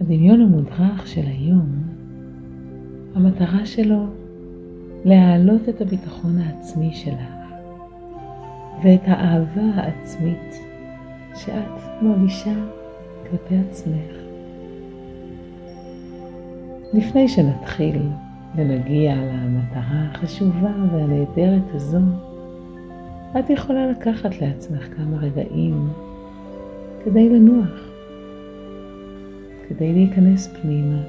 הדמיון המודרך של היום, המטרה שלו להעלות את הביטחון העצמי שלך ואת האהבה העצמית שאת מרגישה כלפי עצמך. לפני שנתחיל ונגיע למטרה החשובה והנהדרת הזו, את יכולה לקחת לעצמך כמה רגעים כדי לנוח, כדי להיכנס פנימה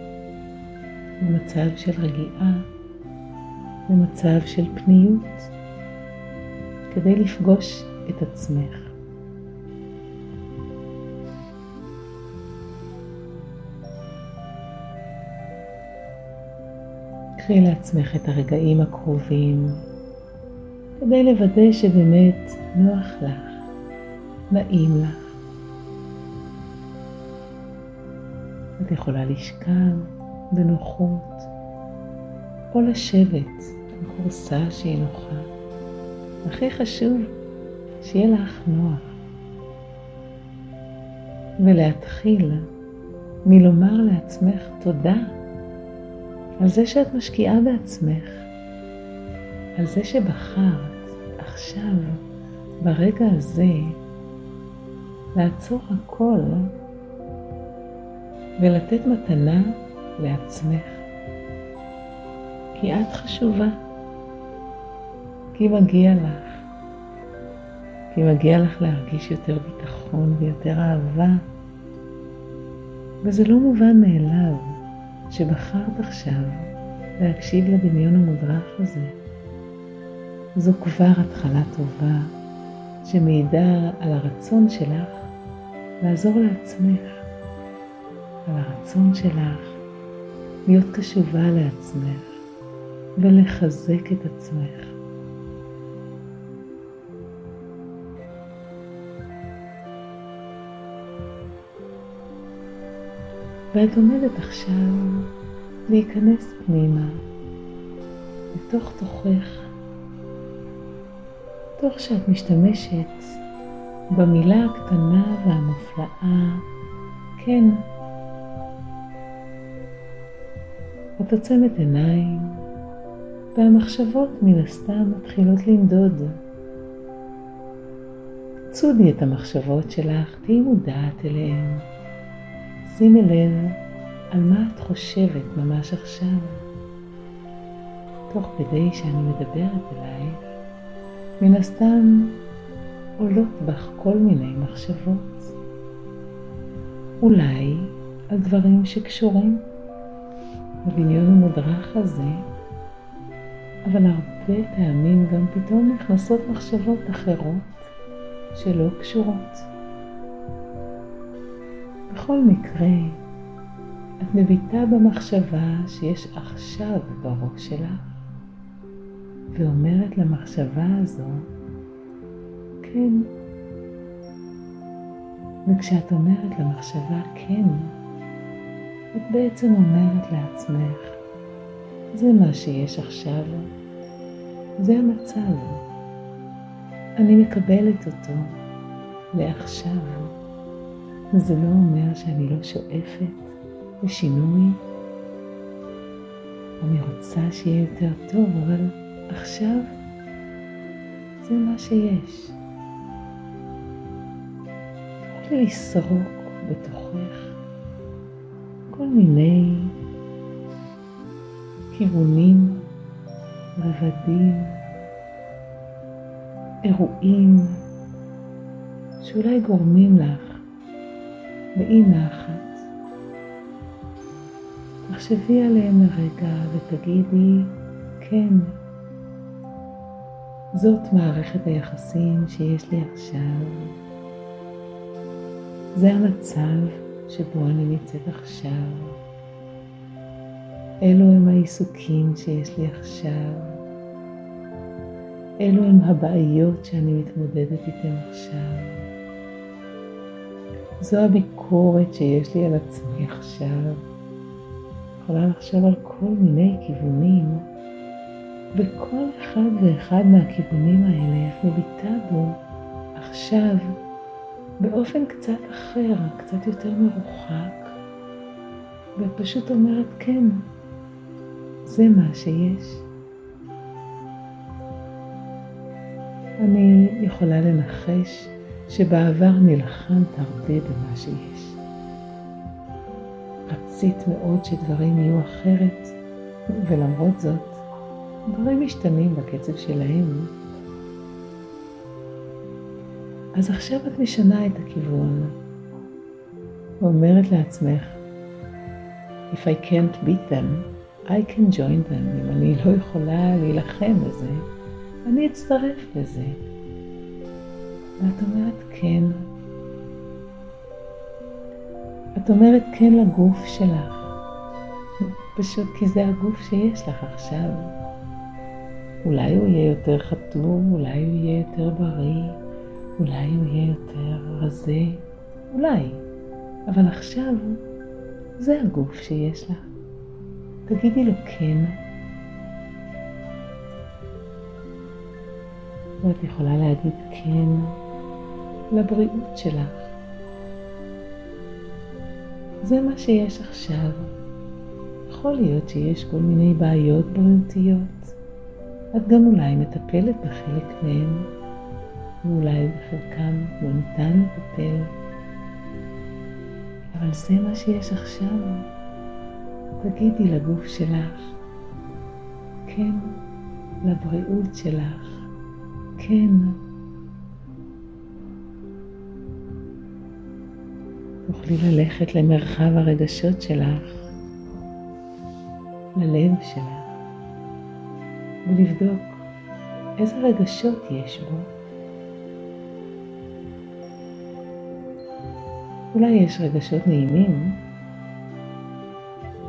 למצב של רגיעה, למצב של פניות, כדי לפגוש את עצמך. קחי לעצמך את הרגעים הקרובים כדי לוודא שבאמת נוח לך, נעים לך. יכולה לשכב בנוחות או לשבת על כורסה שהיא נוחה. הכי חשוב, שיהיה לך נוח. ולהתחיל מלומר לעצמך תודה על זה שאת משקיעה בעצמך, על זה שבחרת עכשיו, ברגע הזה, לעצור הכל ולתת מתנה לעצמך. כי את חשובה, כי מגיע לך, כי מגיע לך להרגיש יותר ביטחון ויותר אהבה, וזה לא מובן מאליו. שבחרת עכשיו להקשיב לדמיון המודרך הזה. זו כבר התחלה טובה שמעידה על הרצון שלך לעזור לעצמך, על הרצון שלך להיות קשובה לעצמך ולחזק את עצמך. ואת עומדת עכשיו להיכנס פנימה, לתוך תוכך, תוך שאת משתמשת במילה הקטנה והמופלאה, כן. את עוצמת עיניים, והמחשבות מן הסתם מתחילות לנדוד. צודי את המחשבות שלך, תהיי מודעת אליהן. שימי לב על מה את חושבת ממש עכשיו. תוך כדי שאני מדברת אלייך, מן הסתם עולות בך כל מיני מחשבות. אולי על דברים שקשורים בדמיון המודרך הזה, אבל הרבה פעמים גם פתאום נכנסות מחשבות אחרות שלא קשורות. בכל מקרה, את מביטה במחשבה שיש עכשיו בראש שלך, ואומרת למחשבה הזו, כן. וכשאת אומרת למחשבה כן, את בעצם אומרת לעצמך, זה מה שיש עכשיו, זה המצב. אני מקבלת אותו לעכשיו. זה לא אומר שאני לא שואפת לשינוי. אני רוצה שיהיה יותר טוב, אבל עכשיו זה מה שיש. תוכלי לסרוק בתוכך מיני כיוונים, רבדים, אירועים שאולי גורמים לך באי נחת. תחשבי עליהם לרגע ותגידי, כן, זאת מערכת היחסים שיש לי עכשיו. זה המצב שבו אני נמצאת עכשיו. אלו הם העיסוקים שיש לי עכשיו. אלו הם הבעיות שאני מתמודדת איתן עכשיו. זו הביקורת שיש לי על עצמי עכשיו. יכולה לחשוב על כל מיני כיוונים, וכל אחד ואחד מהכיוונים האלה את מביטה בו עכשיו באופן קצת אחר, קצת יותר מרוחק, ואת פשוט אומרת כן, זה מה שיש. אני יכולה לנחש שבעבר נלחמת הרבה במה שיש. רצית מאוד שדברים יהיו אחרת, ולמרות זאת, דברים משתנים בקצב שלהם. אז עכשיו את משנה את הכיוון, ואומרת לעצמך, If I can't beat them, I can join them. אם אני לא יכולה להילחם בזה, אני אצטרף לזה. ואת אומרת כן. את אומרת כן לגוף שלך, פשוט כי זה הגוף שיש לך עכשיו. אולי הוא יהיה יותר חתום, אולי הוא יהיה יותר בריא, אולי הוא יהיה יותר רזה, אולי. אבל עכשיו זה הגוף שיש לך. תגידי לו כן. ואת יכולה להגיד כן לבריאות שלך. זה מה שיש עכשיו. יכול להיות שיש כל מיני בעיות בריאותיות. את גם אולי מטפלת בחלק מהם, ואולי בחלקם לא ניתן לטפל. אבל זה מה שיש עכשיו. תגידי לגוף שלך, כן לבריאות שלך, כן. תוכלי ללכת למרחב הרגשות שלך, ללב שלך, ולבדוק איזה רגשות יש בו. אולי יש רגשות נעימים,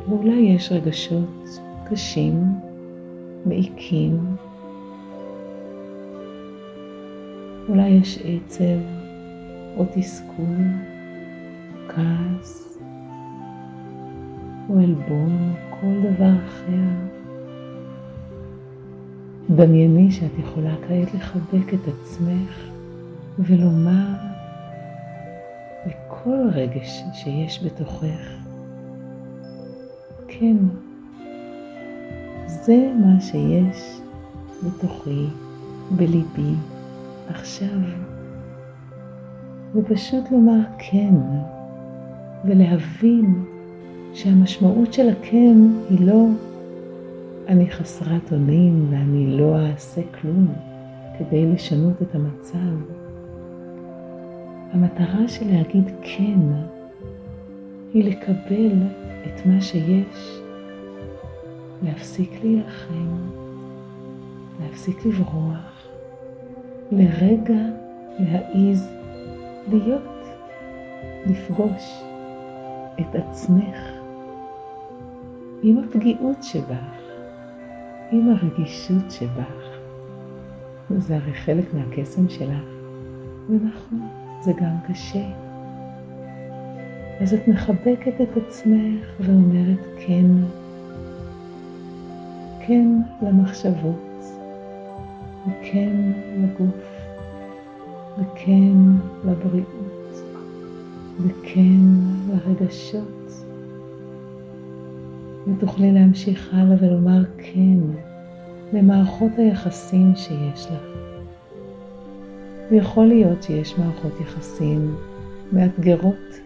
ואולי יש רגשות קשים, מעיקים. אולי יש עצב או תסכול, כעס או עלבון כל דבר אחר. דמייני שאת יכולה כעת לחבק את עצמך ולומר לכל רגש שיש בתוכך, כן, זה מה שיש בתוכי, בליבי, עכשיו. ופשוט לומר כן, ולהבין שהמשמעות של הכן היא לא אני חסרת אונים ואני לא אעשה כלום כדי לשנות את המצב. המטרה של להגיד כן היא לקבל את מה שיש, להפסיק להילחם, להפסיק לברוח, לרגע להעיז להיות, לפגוש את עצמך עם הפגיעות שבך, עם הרגישות שבך. זה הרי חלק מהקסם שלך, ונכון, זה גם קשה. אז את מחבקת את עצמך ואומרת כן, כן למחשבות, וכן לגוף, וכן לבריאות, וכן לרגשות. ותוכלי להמשיך הלאה ולומר כן למערכות היחסים שיש לך. ויכול להיות שיש מערכות יחסים מאתגרות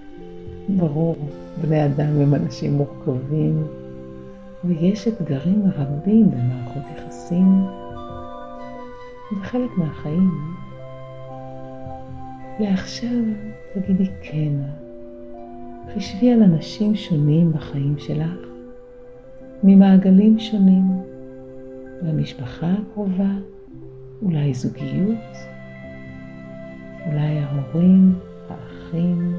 ברור, בני אדם הם אנשים מורכבים, ויש אתגרים רבים במערכות יחסים. זה חלק מהחיים. ועכשיו תגידי כן. חישבי על אנשים שונים בחיים שלך, ממעגלים שונים, למשפחה הקרובה, אולי זוגיות, אולי ההורים, האחים,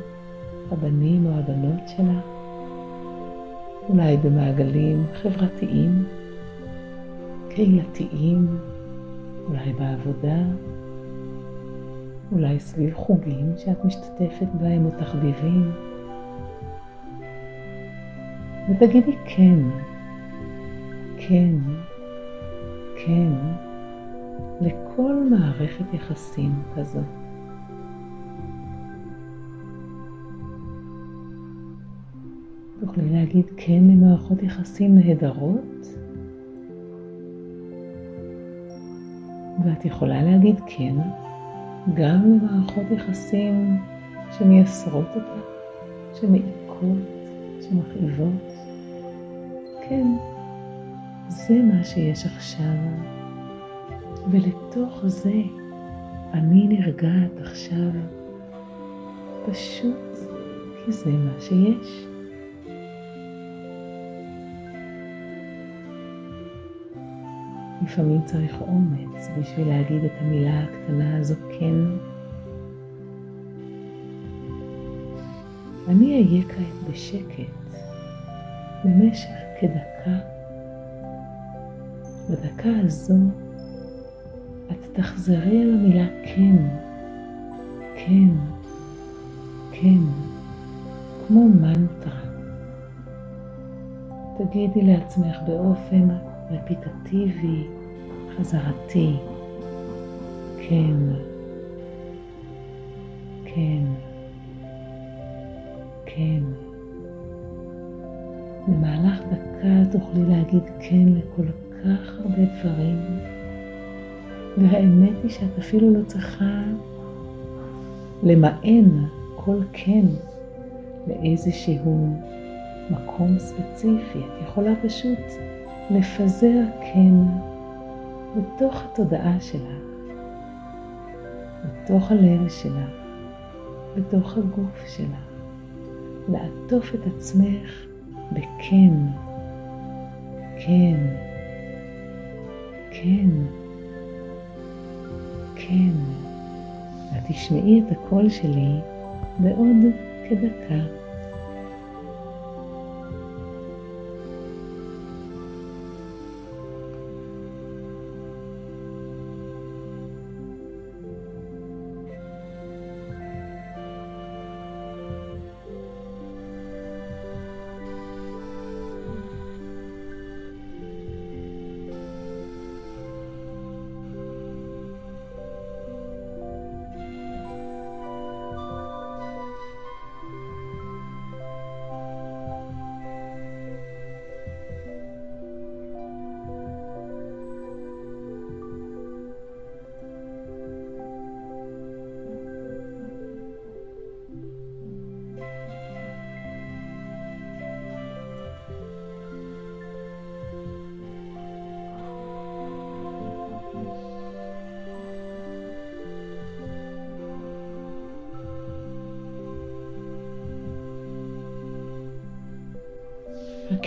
הבנים או הבנות שלה, אולי במעגלים חברתיים, קהילתיים, אולי בעבודה, אולי סביב חוגים שאת משתתפת בהם או תחביבים. ותגידי כן, כן, כן, לכל מערכת יחסים כזאת. תוכלי להגיד כן למערכות יחסים נהדרות, ואת יכולה להגיד כן גם למערכות יחסים שמייסרות אותה, שמעיקות, שמכאיבות. כן, זה מה שיש עכשיו, ולתוך זה אני נרגעת עכשיו, פשוט כי זה מה שיש. לפעמים צריך אומץ בשביל להגיד את המילה הקטנה הזו כן. אני אהיה כעת בשקט במשך כדקה. בדקה הזו את תחזרי על המילה כן, כן, כן, כמו מנטרה. תגידי לעצמך באופן רפיטטיבי, חזרתי, כן, כן, כן. במהלך דקה תוכלי להגיד כן לכל כך הרבה דברים, והאמת היא שאת אפילו לא צריכה למען כל כן לאיזשהו מקום ספציפי. את יכולה פשוט לפזר כן בתוך התודעה שלך, בתוך הלב שלך, בתוך הגוף שלך, לעטוף את עצמך בכן, כן, כן, כן. ואת תשמעי את הקול שלי בעוד כדקה.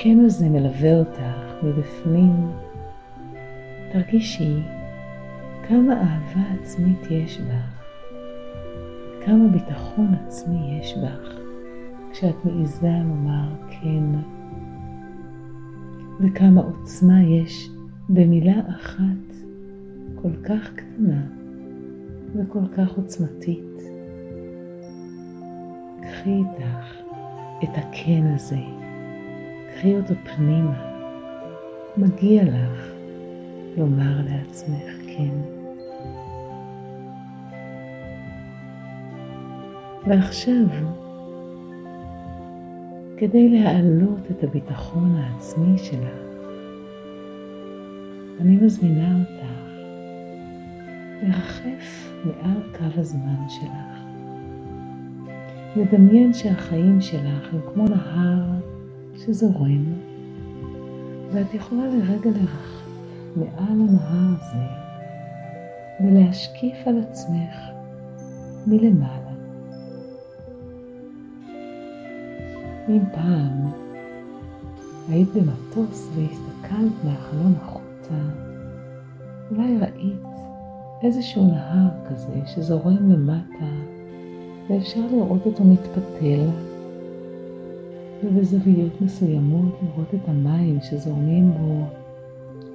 הכן הזה מלווה אותך מבפנים. תרגישי כמה אהבה עצמית יש בך, כמה ביטחון עצמי יש בך כשאת מעיזה לומר כן, וכמה עוצמה יש במילה אחת כל כך קטנה וכל כך עוצמתית. קחי איתך את הכן הזה. קחי אותו פנימה. מגיע לך לומר לעצמך כן. ועכשיו, כדי להעלות את הביטחון העצמי שלך, אני מזמינה אותך לרחף מעל קו הזמן שלך. לדמיין שהחיים שלך הם כמו נהר שזורם, ואת יכולה לרגע לרחב מעל הנהר הזה ולהשקיף על עצמך מלמעלה. אם פעם היית במטוס והסתכלת מהחלון החוצה, אולי ראית איזשהו נהר כזה שזורם למטה ואפשר לראות אותו מתפתל ובזוויות מסוימות לראות את המים שזורמים בו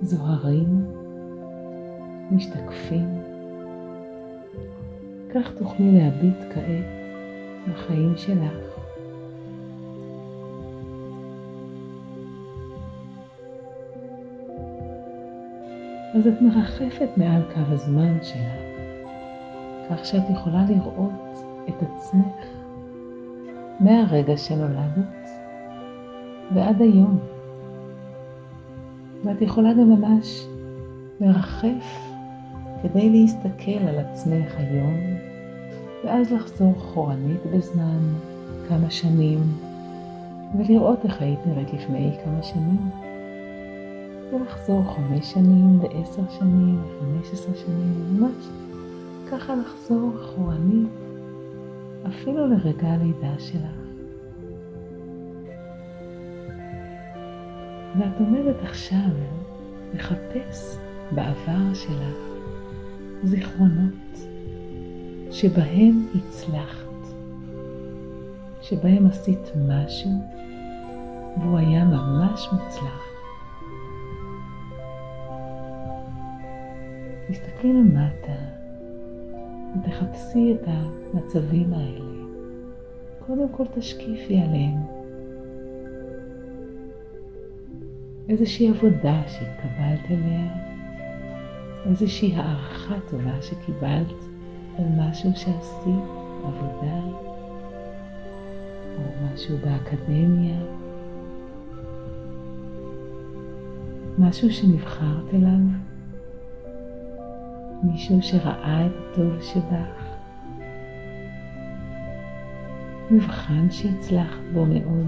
זוהרים, משתקפים. כך תוכלי להביט כעת בחיים שלך. אז את מרחפת מעל קו הזמן שלך, כך שאת יכולה לראות את עצמך מהרגע שנולדת ועד היום. ואת יכולה גם ממש לרחף כדי להסתכל על עצמך היום, ואז לחזור אחורנית בזמן כמה שנים, ולראות איך היית נראית לפני כמה שנים. ולחזור חמש שנים ועשר שנים וחמש עשרה שנים, ממש ככה לחזור אחורנית, אפילו לרגע הלידה שלך. ואת עומדת עכשיו לחפש בעבר שלך זיכרונות שבהם הצלחת, שבהם עשית משהו והוא היה ממש מוצלח. תסתכלי למטה ותחפשי את המצבים האלה. קודם כל תשקיפי עליהם. איזושהי עבודה שהתקבלת אליה, איזושהי הערכה טובה שקיבלת על משהו שעשית, עבודה, או משהו באקדמיה, משהו שנבחרת אליו. מישהו שראה את הטוב שבך, מבחן שהצלחת בו מאוד,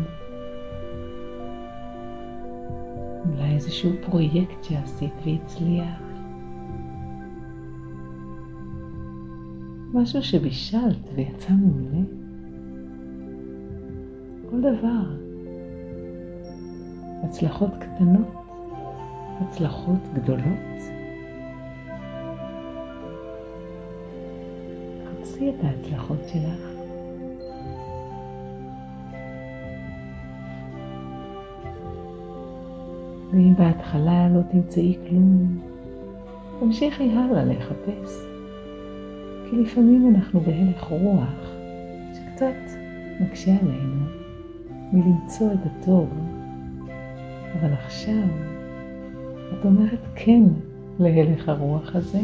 אולי איזשהו פרויקט שעשית והצליח, משהו שבישלת ויצא מעולה, כל דבר, הצלחות קטנות, הצלחות גדולות. תחפשי את ההצלחות שלך. ואם בהתחלה לא תמצאי כלום, תמשיכי הלאה לחפש. כי לפעמים אנחנו בהלך רוח שקצת מקשה עלינו מלמצוא את הטוב. אבל עכשיו את אומרת כן להלך הרוח הזה,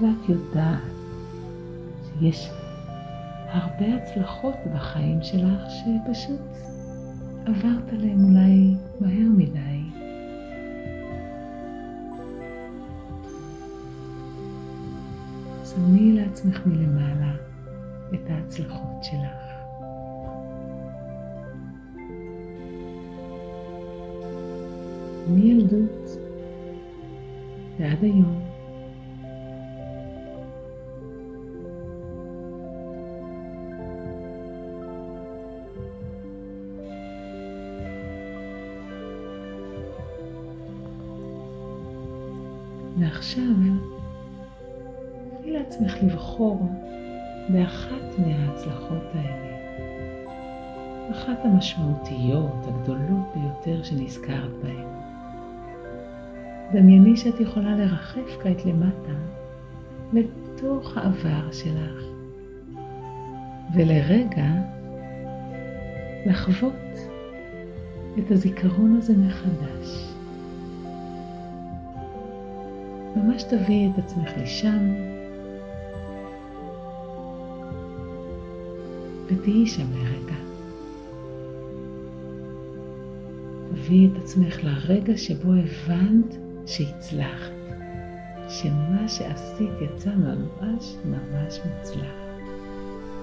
ואת יודעת יש הרבה הצלחות בחיים שלך שפשוט עברת עליהן אולי מהר מדי. שמי לעצמך מלמעלה את ההצלחות שלך. מילדות ועד היום אחת המשמעותיות, הגדולות ביותר שנזכרת בהן. דמייני שאת יכולה לרחף כעת למטה, לתוך העבר שלך, ולרגע לחוות את הזיכרון הזה מחדש. ממש תביאי את עצמך לשם, ותהיי שם לרגע. תביאי את עצמך לרגע שבו הבנת שהצלחת, שמה שעשית יצא ממש ממש מוצלח.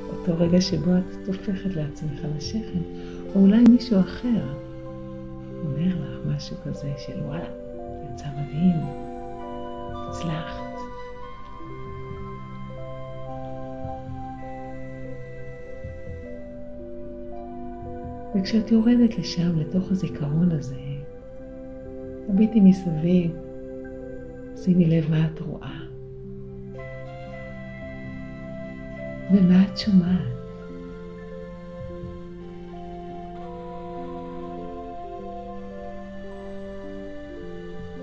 אותו רגע שבו את טופחת לעצמך על השכם, או אולי מישהו אחר אומר לך משהו כזה של וואלה, יצא מדהים. הצלחת. וכשאת יורדת לשם, לתוך הזיכרון הזה, תביטי מסביב, שימי לב מה את רואה ומה את שומעת.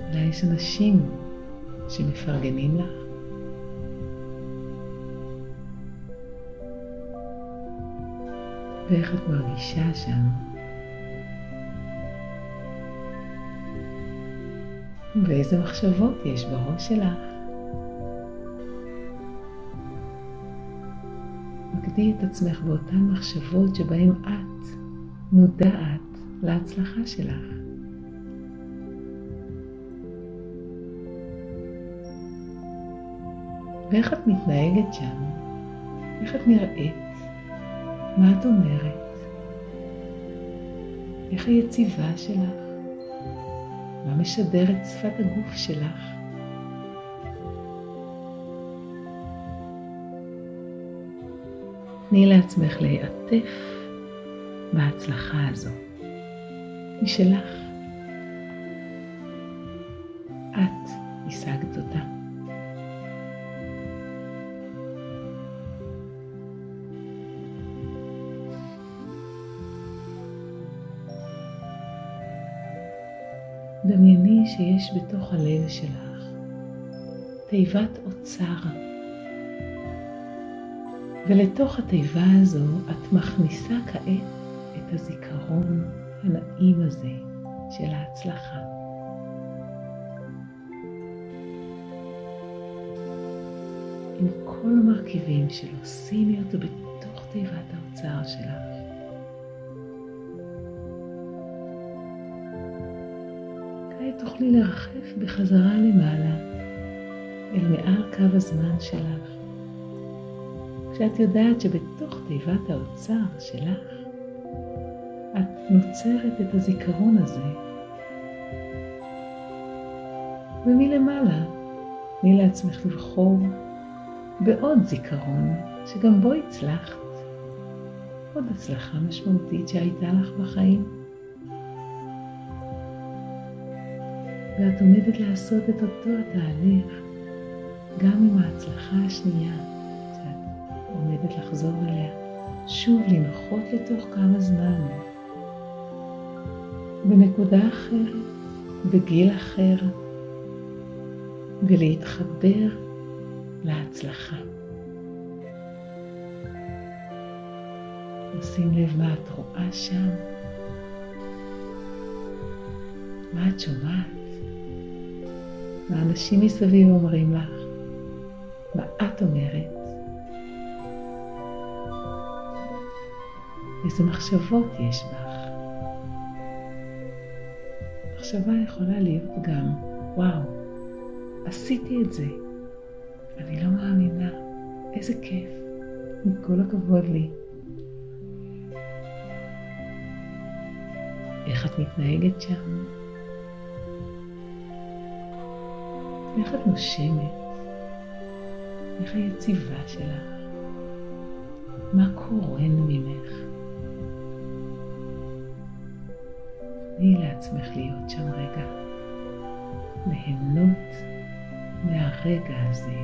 אולי יש אנשים שמפרגנים לך? ואיך את מרגישה שם? ואיזה מחשבות יש בראש שלך? מקדי את עצמך באותן מחשבות שבהן את מודעת להצלחה שלך. ואיך את מתנהגת שם? איך את נראית? מה את אומרת? איך היציבה שלך? מה משדרת שפת הגוף שלך? תני לעצמך להיעטף בהצלחה הזו. היא שלך. דמייני שיש בתוך הלב שלך תיבת אוצר, ולתוך התיבה הזו את מכניסה כעת את הזיכרון הנעים הזה של ההצלחה. עם כל המרכיבים שלו, שימי אותו בתוך תיבת האוצר שלך. תוכלי לרחף בחזרה למעלה, אל מעל קו הזמן שלך, כשאת יודעת שבתוך תיבת האוצר שלך את נוצרת את הזיכרון הזה. ומלמעלה, תני לעצמך לבחור בעוד זיכרון שגם בו הצלחת, עוד הצלחה משמעותית שהייתה לך בחיים. ואת עומדת לעשות את אותו התהליך גם עם ההצלחה השנייה שאת עומדת לחזור אליה. שוב לנחות לתוך כמה זמן, בנקודה אחרת, בגיל אחר, ולהתחבר להצלחה. לשים לב מה את רואה שם, מה את שומעת, מה אנשים מסביב אומרים לך, מה את אומרת, איזה מחשבות יש בך. מחשבה יכולה להיות גם, וואו, עשיתי את זה, אני לא מאמינה, איזה כיף, עם כל הכבוד לי. איך את מתנהגת שם? איך את נושמת? איך היציבה שלך? מה קורן ממך? תני לעצמך להיות שם רגע, ליהנות מהרגע הזה,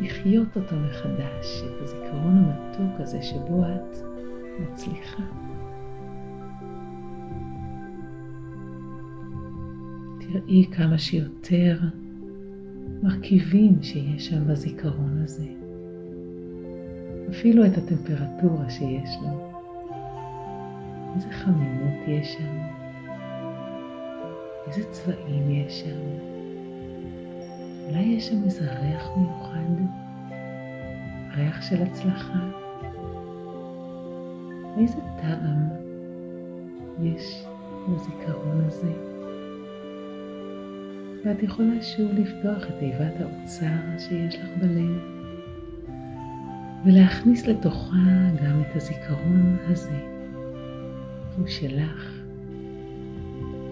לחיות אותו מחדש, את הזיכרון המתוק הזה שבו את מצליחה. תראי כמה שיותר מרכיבים שיש שם בזיכרון הזה. אפילו את הטמפרטורה שיש לו. איזה חמימות יש שם, איזה צבעים יש שם. אולי יש שם איזה ריח מיוחד, ריח של הצלחה. איזה טעם יש לזיכרון הזה. ואת יכולה שוב לפתוח את תיבת האוצר שיש לך בלב, ולהכניס לתוכה גם את הזיכרון הזה. הוא שלך,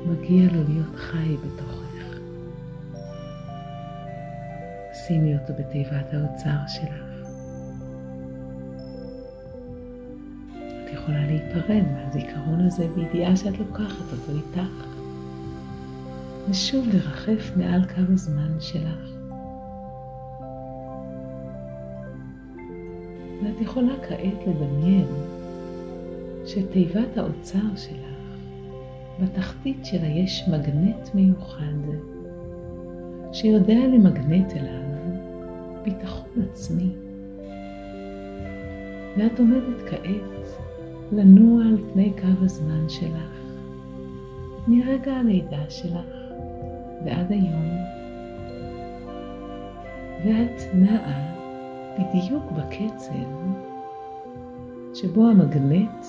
מגיע לו להיות חי בתוכך. שימי אותו בתיבת האוצר שלך. את יכולה להיפרד מהזיכרון הזה בידיעה שאת לוקחת אותו איתך, ושוב לרחף מעל קו הזמן שלך. ואת יכולה כעת לדמיין שתיבת האוצר שלך, בתחתית שלה יש מגנט מיוחד, שיודע למגנט אליו ביטחון עצמי. ואת עומדת כעת לנוע על פני קו הזמן שלך, מרגע הלידה שלך ועד היום, ואת נעה בדיוק בקצב שבו המגנט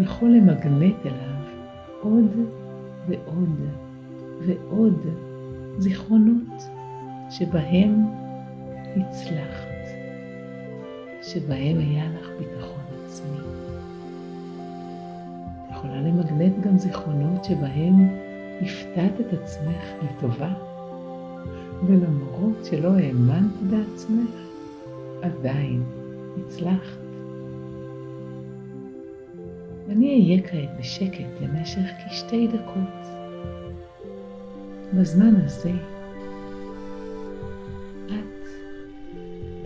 יכול למגנט אליו עוד ועוד ועוד זיכרונות שבהם הצלחת, שבהם היה לך ביטחון עצמי. את יכולה למגנט גם זיכרונות שבהם הפתעת את עצמך לטובה, ולמרות שלא האמנת בעצמך, עדיין הצלחת. אני אהיה כעת בשקט למשך כשתי דקות. בזמן הזה את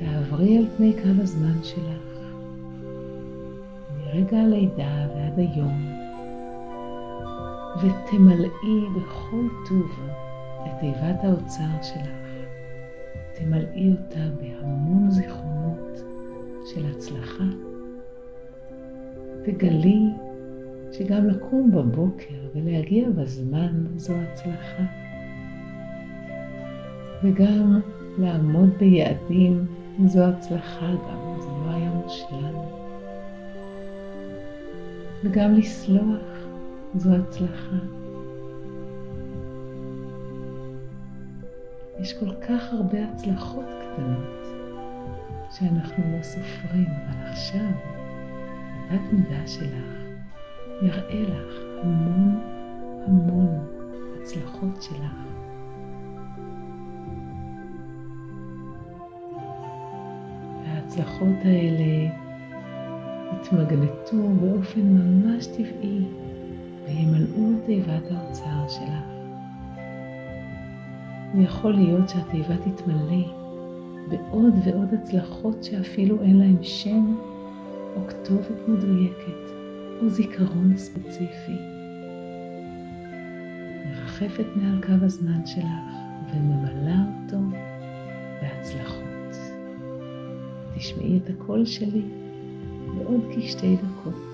תעברי על פני קו הזמן שלך, מרגע הלידה ועד היום, ותמלאי בכל טוב את תיבת האוצר שלך. תמלאי אותה בהמון זיכרונות של הצלחה. תגלי שגם לקום בבוקר ולהגיע בזמן זו הצלחה. וגם לעמוד ביעדים זו הצלחה, גם זה לא היה מושלם. וגם לסלוח זו הצלחה. יש כל כך הרבה הצלחות קטנות שאנחנו לא סופרים, אבל עכשיו התת מידה שלך יראה לך המון המון הצלחות שלך. וההצלחות האלה יתמגנטו באופן ממש טבעי וימלאו את תיבת האוצר שלך. ויכול להיות שהתיבה תתמלא בעוד ועוד הצלחות שאפילו אין להן שם או כתובת מדויקת או זיכרון ספציפי. מרחפת מעל קו הזמן שלך וממלאה אותו בהצלחות. תשמעי את הקול שלי בעוד כשתי דקות.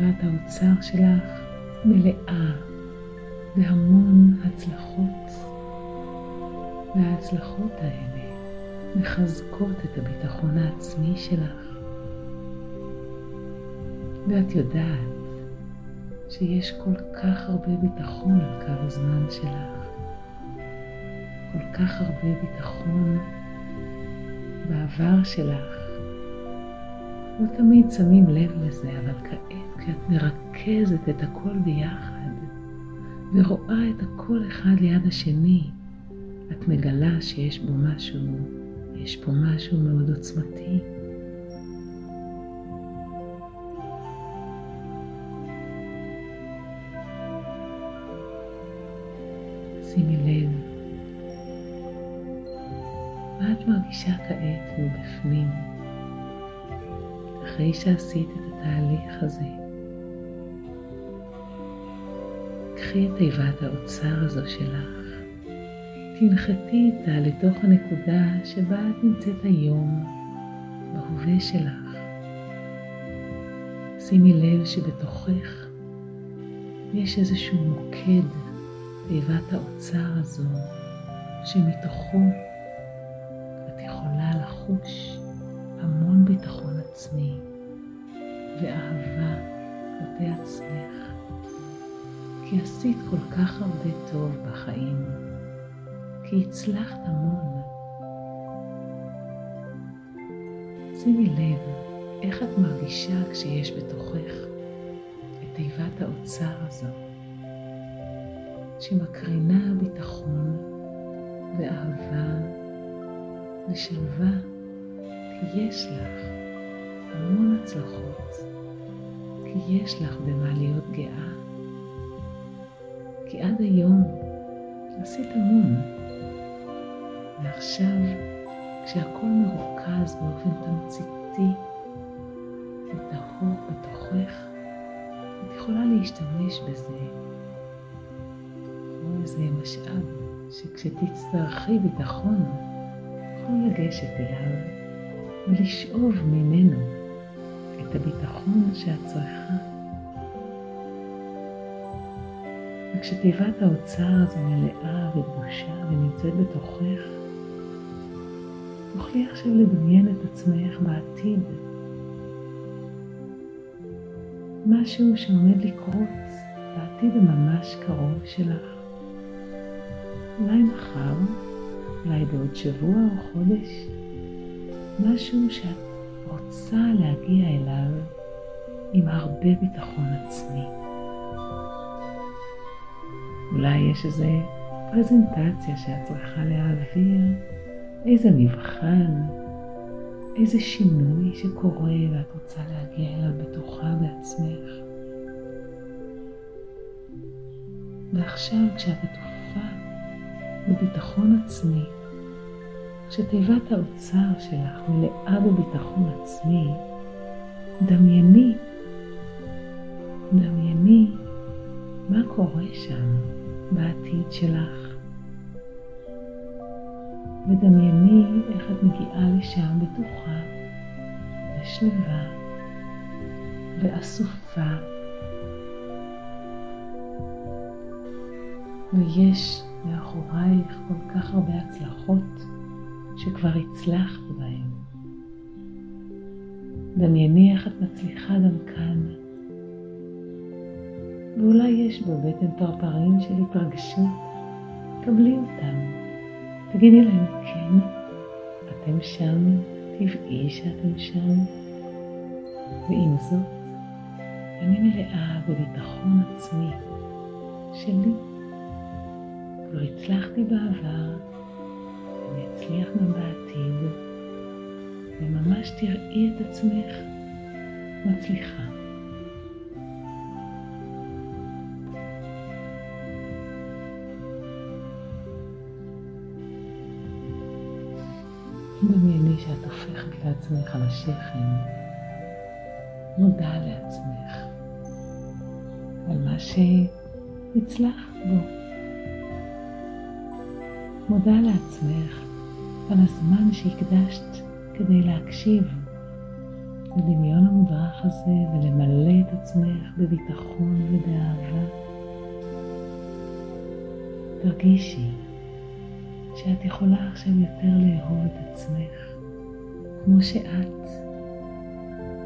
תיבת האוצר שלך מלאה בהמון הצלחות, וההצלחות האלה מחזקות את הביטחון העצמי שלך. ואת יודעת שיש כל כך הרבה ביטחון על קו הזמן שלך, כל כך הרבה ביטחון בעבר שלך. לא תמיד שמים לב לזה, אבל כעת כשאת מרכזת את הכל ביחד ורואה את הכל אחד ליד השני, את מגלה שיש בו משהו, יש פה משהו מאוד עוצמתי. שימי לב מה את מרגישה כעת מבפנים, אחרי שעשית את התהליך הזה. קחי את תיבת האוצר הזו שלך, תנחתי איתה לתוך הנקודה שבה את נמצאת היום, בהווה שלך. שימי לב שבתוכך יש איזשהו מוקד, תיבת האוצר הזו, שמתוכו את יכולה לחוש המון ביטחון עצמי ואהבה כלפי עצמך, כי עשית כל כך הרבה טוב בחיים, כי הצלחת המון. שימי לב איך את מרגישה כשיש בתוכך את תיבת האוצר הזו, שמקרינה ביטחון ואהבה ושלווה, כי יש לך המון הצלחות, כי יש לך במה להיות גאה, כי עד היום עשית המון, ועכשיו כשהכל מרוכז באופן תמציתי וטהור בתוכך, את יכולה להשתמש בזה כמו איזה משאב שכשתצטרכי ביטחון, תוכלו לגשת אליו ולשאוב ממנו את הביטחון שאת צריכה. וכשתיבת האוצר הזו מלאה וקדושה ונמצאת בתוכך, תוכלי עכשיו לדמיין את עצמך בעתיד. משהו שעומד לקרות בעתיד הממש קרוב שלך. אולי מחר, אולי בעוד שבוע או חודש, משהו שאת רוצה להגיע אליו עם הרבה ביטחון עצמי. אולי יש איזו פרזנטציה שאת צריכה להעביר, איזה מבחן, איזה שינוי שקורה ואת רוצה להגיע אליו בטוחה בעצמך. ועכשיו כשאת עטופה בביטחון עצמי, כשתיבת האוצר שלך מלאה בביטחון עצמי, דמייני, דמייני מה קורה שם בעתיד שלך. ודמייני איך את מגיעה לשם בטוחה ושלווה ואסופה. ויש מאחורייך כל כך הרבה הצלחות שכבר הצלחת בהן. דמייני איך את מצליחה גם כאן. ואולי יש בבטן פרפרים של התרגשות, קבלי אותם. תגידי להם, כן, אתם שם, טבעי שאתם שם. ועם זאת, אני מלאה בביטחון עצמי שלי. כבר הצלחתי בעבר, אני אצליח גם בעתיד, וממש תראי את עצמך מצליחה. דמייני שאת הופכת לעצמך על השכם, מודה לעצמך על מה שהצלחת בו. מודה לעצמך על הזמן שהקדשת כדי להקשיב לדמיון המודרך הזה ולמלא את עצמך בביטחון ובאהבה. תרגישי שאת יכולה עכשיו יותר לאהוב את עצמך כמו שאת,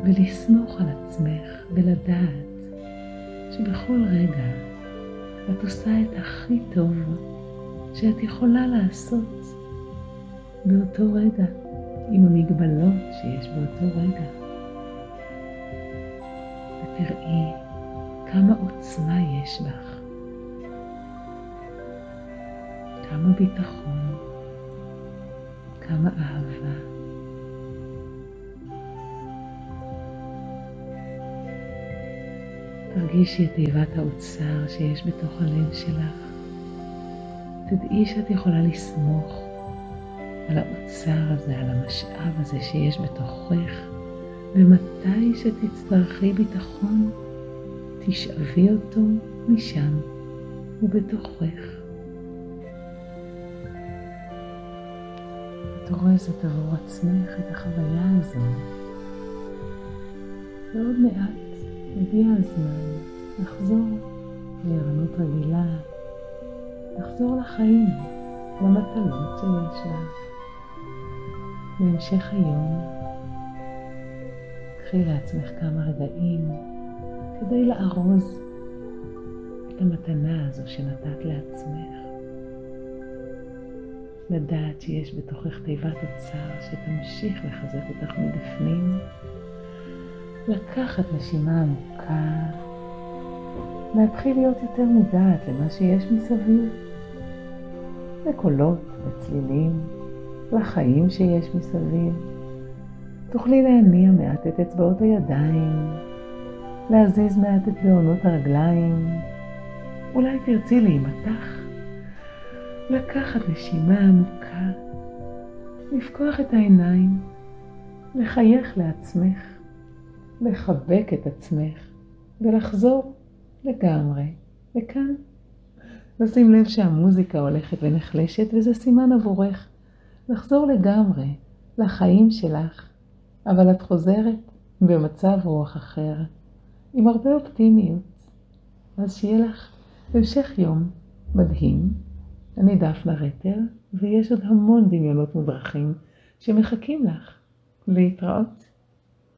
ולסמוך על עצמך ולדעת שבכל רגע את עושה את הכי טוב שאת יכולה לעשות באותו רגע, עם המגבלות שיש באותו רגע. ותראי כמה עוצמה יש בך, כמה ביטחון, כמה אהבה. תרגישי את תיבת האוצר שיש בתוך הלב שלך. תדעי שאת יכולה לסמוך על האוצר הזה, על המשאב הזה שיש בתוכך, ומתי שתצטרכי ביטחון, תשאבי אותו משם ובתוכך. את אורזת עבור עצמך את החוויה הזו. ועוד מעט הגיע הזמן לחזור לערנות רגילה, לחזור לחיים, למטלות שיש לך. בהמשך היום, קחי לעצמך כמה רגעים כדי לארוז את המתנה הזו שנתת לעצמך. לדעת שיש בתוכך תיבת אוצר שתמשיך לחזק אותך מבפנים, לקחת נשימה עמוקה, להתחיל להיות יותר מודעת למה שיש מסביב, לקולות וצלילים, לחיים שיש מסביב. תוכלי להניע מעט את אצבעות הידיים, להזיז מעט את בעונות הרגליים, אולי תרצי להימתח לקחת נשימה עמוקה, לפקוח את העיניים, לחייך לעצמך, לחבק את עצמך ולחזור לגמרי לכאן. לשים לב שהמוזיקה הולכת ונחלשת וזה סימן עבורך לחזור לגמרי לחיים שלך, אבל את חוזרת במצב רוח אחר, עם הרבה אופטימיות. אז שיהיה לך המשך יום מדהים. אני דפנה רטר, ויש עוד המון דמיונות מודרכים שמחכים לך. להתראות.